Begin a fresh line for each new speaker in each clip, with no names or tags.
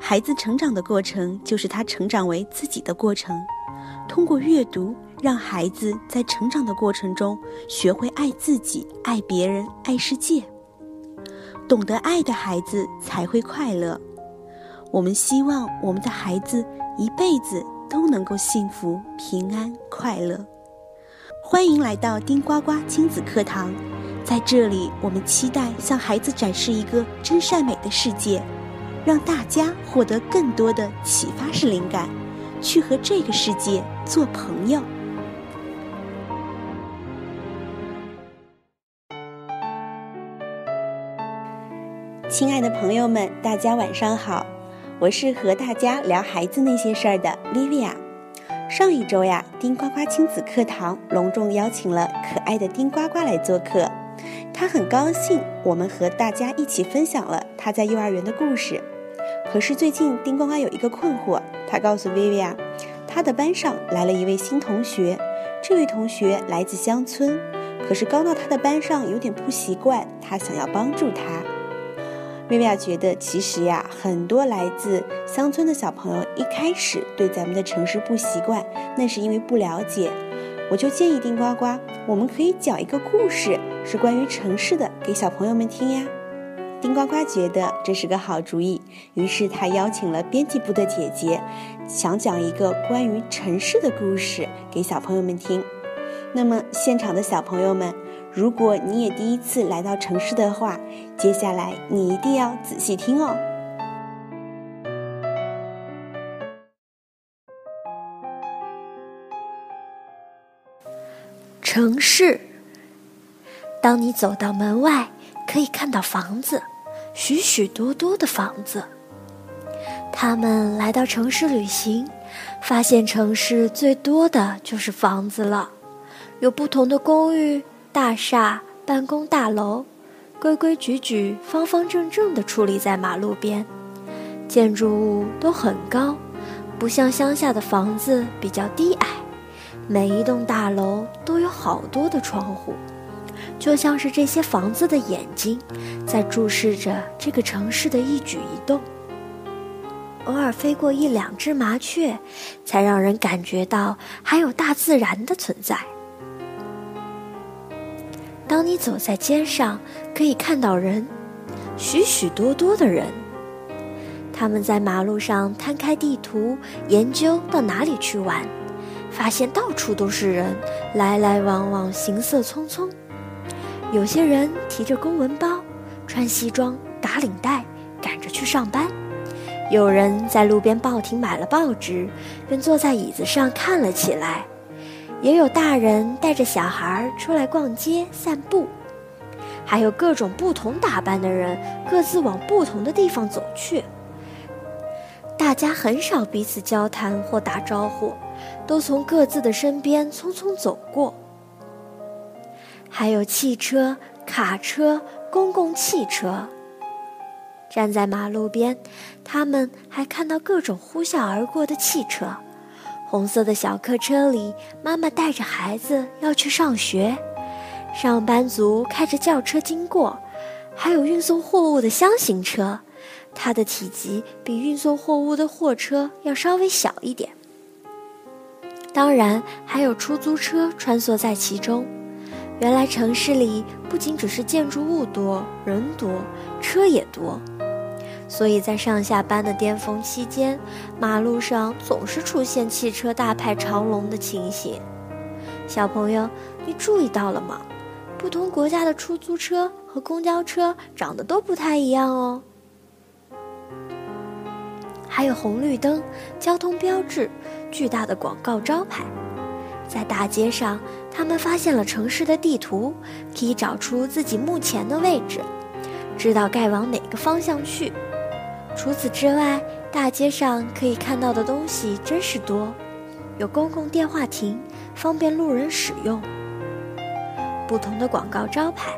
孩子成长的过程就是他成长为自己的过程。通过阅读，让孩子在成长的过程中学会爱自己、爱别人、爱世界。懂得爱的孩子才会快乐。我们希望我们的孩子一辈子都能够幸福、平安、快乐。欢迎来到丁呱呱亲子课堂，在这里，我们期待向孩子展示一个真善美的世界，让大家获得更多的启发式灵感，去和这个世界做朋友。亲爱的朋友们，大家晚上好，我是和大家聊孩子那些事儿的 Livia。上一周呀，丁呱呱亲子课堂隆重邀请了可爱的丁呱呱来做客，他很高兴我们和大家一起分享了他在幼儿园的故事。可是最近丁呱呱有一个困惑，他告诉 Vivian，他的班上来了一位新同学，这位同学来自乡村，可是刚到他的班上有点不习惯，他想要帮助他。薇薇娅觉得，其实呀，很多来自乡村的小朋友一开始对咱们的城市不习惯，那是因为不了解。我就建议丁呱呱，我们可以讲一个故事，是关于城市的，给小朋友们听呀。丁呱呱觉得这是个好主意，于是他邀请了编辑部的姐姐，想讲一个关于城市的故事给小朋友们听。那么，现场的小朋友们。如果你也第一次来到城市的话，接下来你一定要仔细听哦。
城市，当你走到门外，可以看到房子，许许多多的房子。他们来到城市旅行，发现城市最多的就是房子了，有不同的公寓。大厦、办公大楼，规规矩矩、方方正正地矗立在马路边，建筑物都很高，不像乡下的房子比较低矮。每一栋大楼都有好多的窗户，就像是这些房子的眼睛，在注视着这个城市的一举一动。偶尔飞过一两只麻雀，才让人感觉到还有大自然的存在。当你走在街上，可以看到人，许许多多的人。他们在马路上摊开地图，研究到哪里去玩，发现到处都是人，来来往往，行色匆匆。有些人提着公文包，穿西装打领带，赶着去上班；有人在路边报亭买了报纸，便坐在椅子上看了起来。也有大人带着小孩出来逛街散步，还有各种不同打扮的人各自往不同的地方走去。大家很少彼此交谈或打招呼，都从各自的身边匆匆走过。还有汽车、卡车、公共汽车，站在马路边，他们还看到各种呼啸而过的汽车。红色的小客车里，妈妈带着孩子要去上学；上班族开着轿车经过，还有运送货物的箱型车，它的体积比运送货物的货车要稍微小一点。当然，还有出租车穿梭在其中。原来城市里不仅只是建筑物多，人多，车也多。所以在上下班的巅峰期间，马路上总是出现汽车大排长龙的情形。小朋友，你注意到了吗？不同国家的出租车和公交车长得都不太一样哦。还有红绿灯、交通标志、巨大的广告招牌，在大街上，他们发现了城市的地图，可以找出自己目前的位置，知道该往哪个方向去。除此之外，大街上可以看到的东西真是多，有公共电话亭，方便路人使用；不同的广告招牌，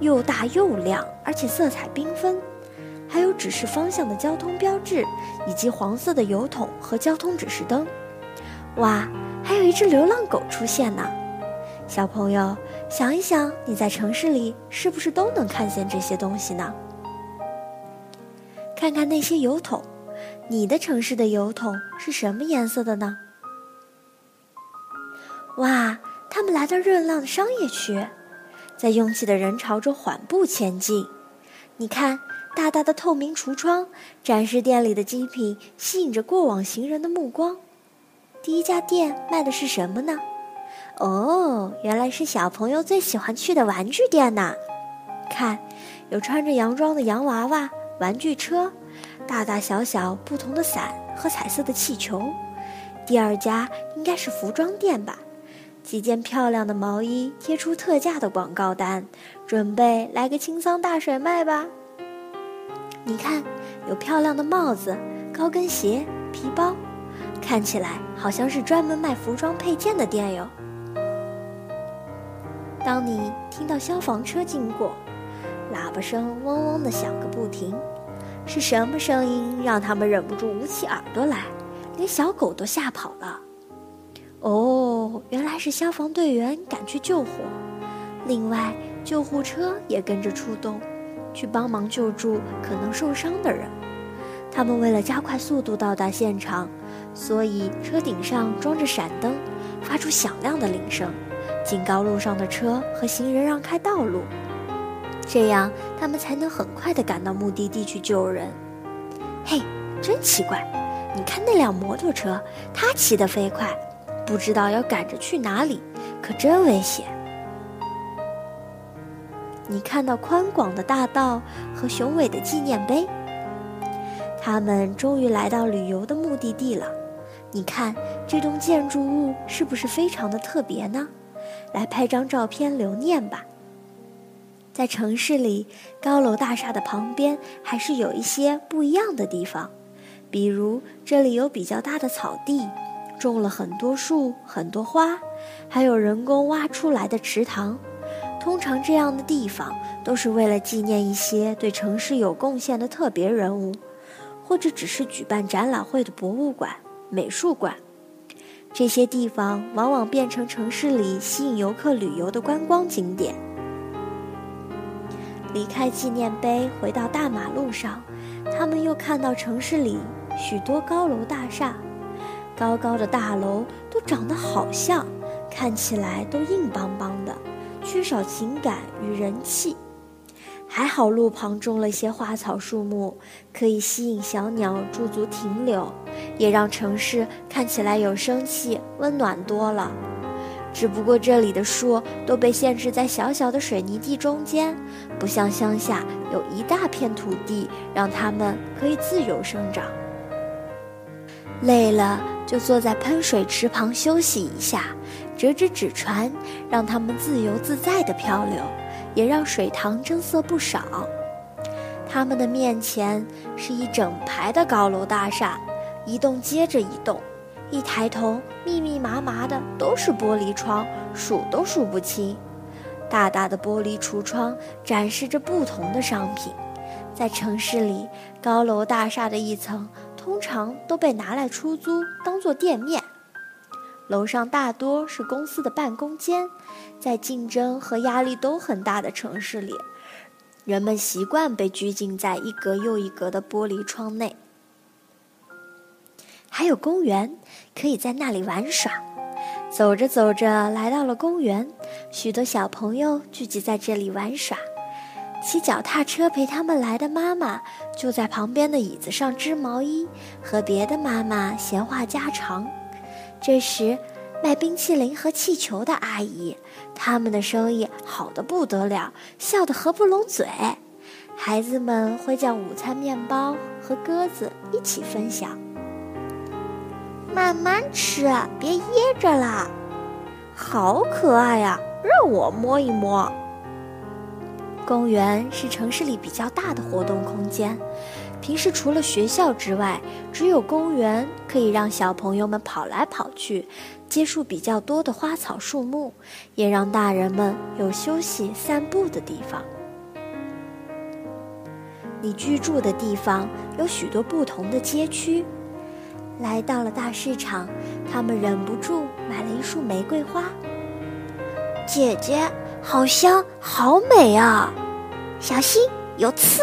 又大又亮，而且色彩缤纷；还有指示方向的交通标志，以及黄色的油桶和交通指示灯。哇，还有一只流浪狗出现呢！小朋友，想一想，你在城市里是不是都能看见这些东西呢？看看那些油桶，你的城市的油桶是什么颜色的呢？哇，他们来到热闹的商业区，在拥挤的人潮中缓步前进。你看，大大的透明橱窗展示店里的精品，吸引着过往行人的目光。第一家店卖的是什么呢？哦，原来是小朋友最喜欢去的玩具店呐！看，有穿着洋装的洋娃娃、玩具车，大大小小不同的伞和彩色的气球。第二家应该是服装店吧？几件漂亮的毛衣贴出特价的广告单，准备来个清仓大甩卖吧。你看，有漂亮的帽子、高跟鞋、皮包，看起来好像是专门卖服装配件的店哟。当你听到消防车经过，喇叭声嗡嗡的响个不停，是什么声音让他们忍不住捂起耳朵来，连小狗都吓跑了？哦，原来是消防队员赶去救火，另外救护车也跟着出动，去帮忙救助可能受伤的人。他们为了加快速度到达现场，所以车顶上装着闪灯，发出响亮的铃声，警告路上的车和行人让开道路。这样他们才能很快地赶到目的地去救人。嘿，真奇怪，你看那辆摩托车，它骑得飞快。不知道要赶着去哪里，可真危险。你看到宽广的大道和雄伟的纪念碑，他们终于来到旅游的目的地了。你看这栋建筑物是不是非常的特别呢？来拍张照片留念吧。在城市里，高楼大厦的旁边还是有一些不一样的地方，比如这里有比较大的草地。种了很多树，很多花，还有人工挖出来的池塘。通常这样的地方都是为了纪念一些对城市有贡献的特别人物，或者只是举办展览会的博物馆、美术馆。这些地方往往变成城市里吸引游客旅游的观光景点。离开纪念碑，回到大马路上，他们又看到城市里许多高楼大厦。高高的大楼都长得好像，看起来都硬邦邦的，缺少情感与人气。还好路旁种了些花草树木，可以吸引小鸟驻足停留，也让城市看起来有生气、温暖多了。只不过这里的树都被限制在小小的水泥地中间，不像乡下有一大片土地，让它们可以自由生长。累了。就坐在喷水池旁休息一下，折折纸船，让它们自由自在地漂流，也让水塘增色不少。他们的面前是一整排的高楼大厦，一栋接着一栋，一抬头密密麻麻的都是玻璃窗，数都数不清。大大的玻璃橱窗展示着不同的商品，在城市里，高楼大厦的一层。通常都被拿来出租，当做店面。楼上大多是公司的办公间。在竞争和压力都很大的城市里，人们习惯被拘禁在一格又一格的玻璃窗内。还有公园，可以在那里玩耍。走着走着，来到了公园，许多小朋友聚集在这里玩耍。骑脚踏车陪他们来的妈妈就在旁边的椅子上织毛衣，和别的妈妈闲话家常。这时，卖冰淇淋和气球的阿姨，他们的生意好得不得了，笑得合不拢嘴。孩子们会将午餐面包和鸽子一起分享，慢慢吃，别噎着了。好可爱呀，让我摸一摸。公园是城市里比较大的活动空间，平时除了学校之外，只有公园可以让小朋友们跑来跑去，接触比较多的花草树木，也让大人们有休息散步的地方。你居住的地方有许多不同的街区，来到了大市场，他们忍不住买了一束玫瑰花。姐姐。好香，好美啊！小心有刺。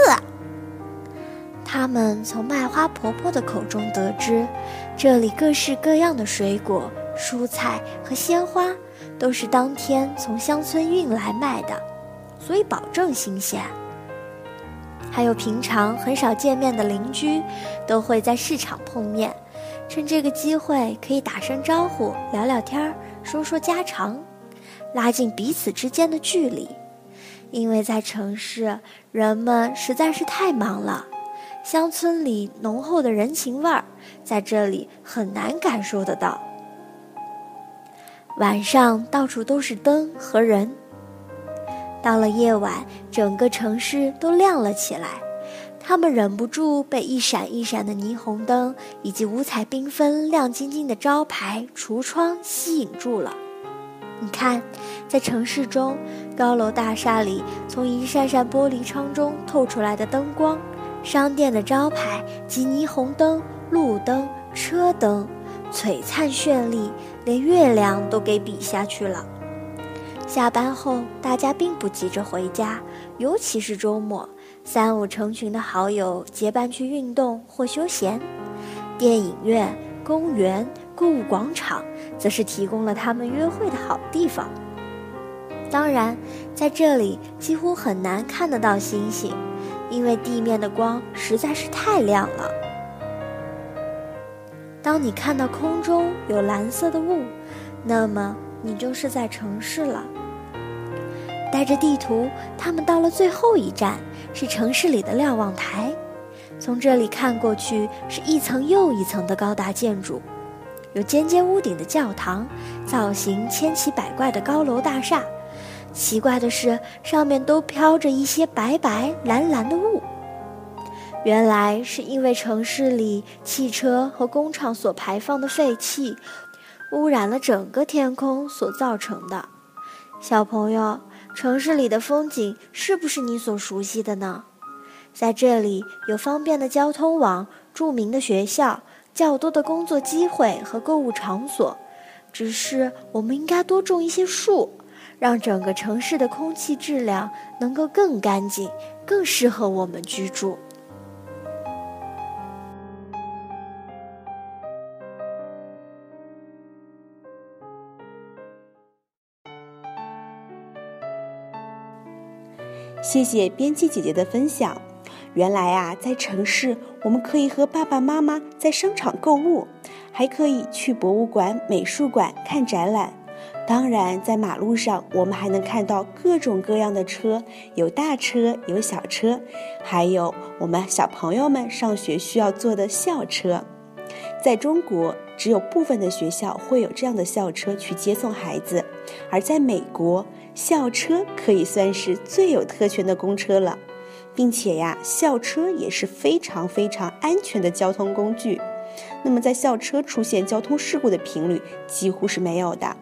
他们从卖花婆婆的口中得知，这里各式各样的水果、蔬菜和鲜花都是当天从乡村运来卖的，所以保证新鲜。还有平常很少见面的邻居，都会在市场碰面，趁这个机会可以打声招呼、聊聊天儿、说说家常，拉近彼此之间的距离。因为在城市，人们实在是太忙了，乡村里浓厚的人情味儿，在这里很难感受得到。晚上到处都是灯和人。到了夜晚，整个城市都亮了起来，他们忍不住被一闪一闪的霓虹灯以及五彩缤纷、亮晶晶的招牌、橱窗吸引住了。你看，在城市中，高楼大厦里从一扇扇玻璃窗中透出来的灯光，商店的招牌及霓虹灯、路灯、车灯，璀璨绚丽，连月亮都给比下去了。下班后，大家并不急着回家，尤其是周末，三五成群的好友结伴去运动或休闲。电影院、公园、购物广场，则是提供了他们约会的好地方。当然，在这里几乎很难看得到星星，因为地面的光实在是太亮了。当你看到空中有蓝色的雾，那么你就是在城市了。带着地图，他们到了最后一站，是城市里的瞭望台。从这里看过去，是一层又一层的高大建筑，有尖尖屋顶的教堂，造型千奇百怪的高楼大厦。奇怪的是，上面都飘着一些白白蓝蓝的雾。原来是因为城市里汽车和工厂所排放的废气，污染了整个天空所造成的。小朋友。城市里的风景是不是你所熟悉的呢？在这里有方便的交通网、著名的学校、较多的工作机会和购物场所。只是我们应该多种一些树，让整个城市的空气质量能够更干净，更适合我们居住。
谢谢编辑姐姐的分享。原来啊，在城市我们可以和爸爸妈妈在商场购物，还可以去博物馆、美术馆看展览。当然，在马路上我们还能看到各种各样的车，有大车，有小车，还有我们小朋友们上学需要坐的校车。在中国，只有部分的学校会有这样的校车去接送孩子，而在美国。校车可以算是最有特权的公车了，并且呀，校车也是非常非常安全的交通工具。那么，在校车出现交通事故的频率几乎是没有的。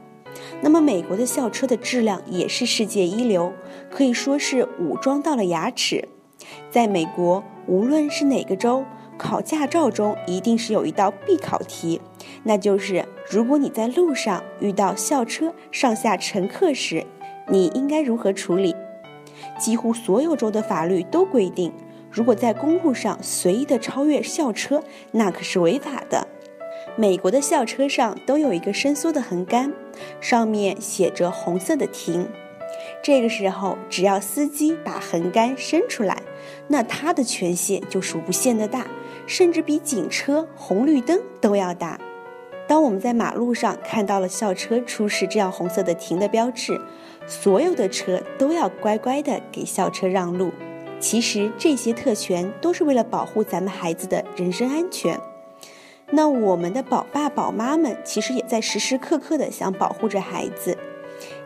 那么，美国的校车的质量也是世界一流，可以说是武装到了牙齿。在美国，无论是哪个州，考驾照中一定是有一道必考题，那就是如果你在路上遇到校车上下乘客时。你应该如何处理？几乎所有州的法律都规定，如果在公路上随意的超越校车，那可是违法的。美国的校车上都有一个伸缩的横杆，上面写着红色的“停”。这个时候，只要司机把横杆伸出来，那他的权限就是无限的大，甚至比警车红绿灯都要大。当我们在马路上看到了校车出示这样红色的“停”的标志，所有的车都要乖乖的给校车让路。其实这些特权都是为了保护咱们孩子的人身安全。那我们的宝爸宝妈们其实也在时时刻刻的想保护着孩子。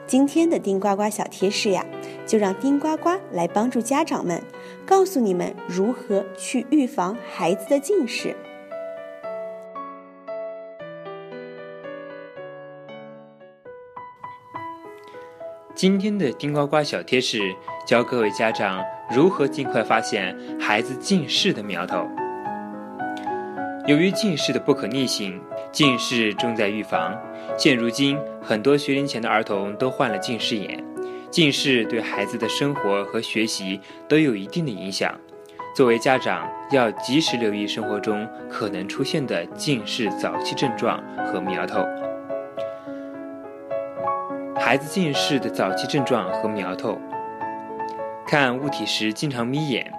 今天的丁呱呱小贴士呀，就让丁呱呱来帮助家长们，告诉你们如何去预防孩子的近视。
今天的丁呱呱小贴士教各位家长如何尽快发现孩子近视的苗头。由于近视的不可逆性，近视重在预防。现如今，很多学龄前的儿童都患了近视眼。近视对孩子的生活和学习都有一定的影响。作为家长，要及时留意生活中可能出现的近视早期症状和苗头。孩子近视的早期症状和苗头：看物体时经常眯眼。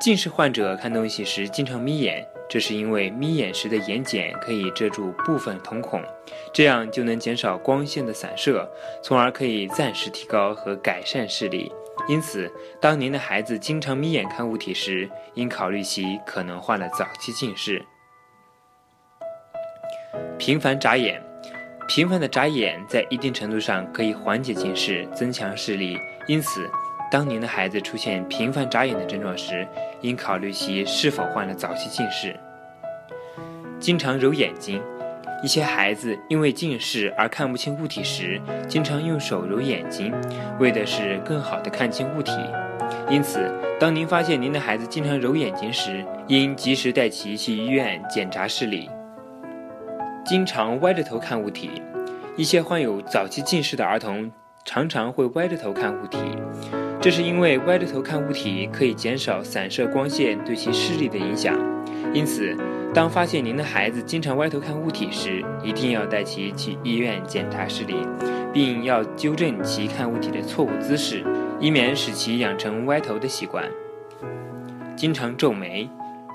近视患者看东西时经常眯眼，这是因为眯眼时的眼睑可以遮住部分瞳孔，这样就能减少光线的散射，从而可以暂时提高和改善视力。因此，当您的孩子经常眯眼看物体时，应考虑其可能患了早期近视。频繁眨眼，频繁的眨眼在一定程度上可以缓解近视，增强视力。因此，当您的孩子出现频繁眨眼的症状时，应考虑其是否患了早期近视。经常揉眼睛，一些孩子因为近视而看不清物体时，经常用手揉眼睛，为的是更好地看清物体。因此，当您发现您的孩子经常揉眼睛时，应及时带其去医院检查视力。经常歪着头看物体，一些患有早期近视的儿童常常会歪着头看物体。这是因为歪着头看物体可以减少散射光线对其视力的影响，因此，当发现您的孩子经常歪头看物体时，一定要带其去医院检查视力，并要纠正其看物体的错误姿势，以免使其养成歪头的习惯。经常皱眉，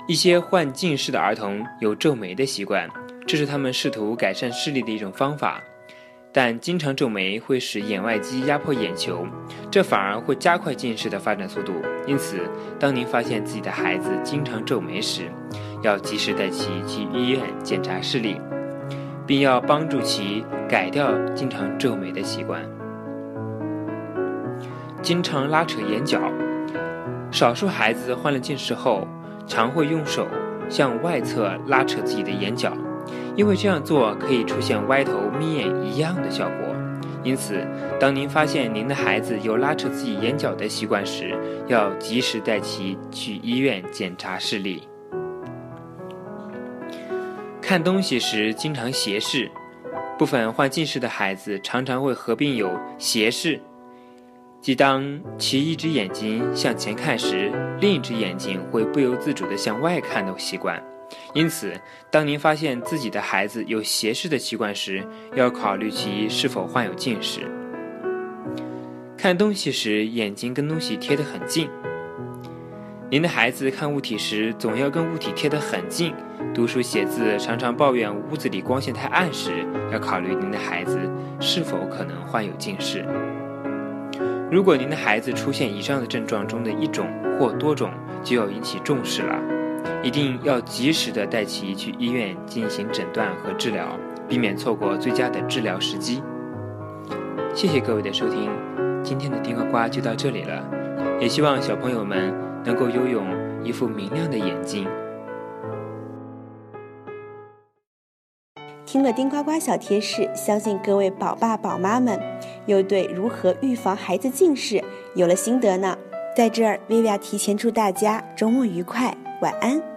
一些患近视的儿童有皱眉的习惯，这是他们试图改善视力的一种方法。但经常皱眉会使眼外肌压迫眼球，这反而会加快近视的发展速度。因此，当您发现自己的孩子经常皱眉时，要及时带其去医院检查视力，并要帮助其改掉经常皱眉的习惯。经常拉扯眼角，少数孩子患了近视后，常会用手向外侧拉扯自己的眼角。因为这样做可以出现歪头眯眼一样的效果，因此，当您发现您的孩子有拉扯自己眼角的习惯时，要及时带其去医院检查视力。看东西时经常斜视，部分患近视的孩子常常会合并有斜视，即当其一只眼睛向前看时，另一只眼睛会不由自主地向外看的习惯。因此，当您发现自己的孩子有斜视的习惯时，要考虑其是否患有近视。看东西时，眼睛跟东西贴得很近。您的孩子看物体时，总要跟物体贴得很近。读书写字常常抱怨屋子里光线太暗时，要考虑您的孩子是否可能患有近视。如果您的孩子出现以上的症状中的一种或多种，就要引起重视了。一定要及时的带其去医院进行诊断和治疗，避免错过最佳的治疗时机。谢谢各位的收听，今天的丁呱呱就到这里了。也希望小朋友们能够拥有一副明亮的眼睛。
听了丁呱呱小贴士，相信各位宝爸宝妈们又对如何预防孩子近视有了心得呢。在这儿，薇薇娅提前祝大家周末愉快，晚安。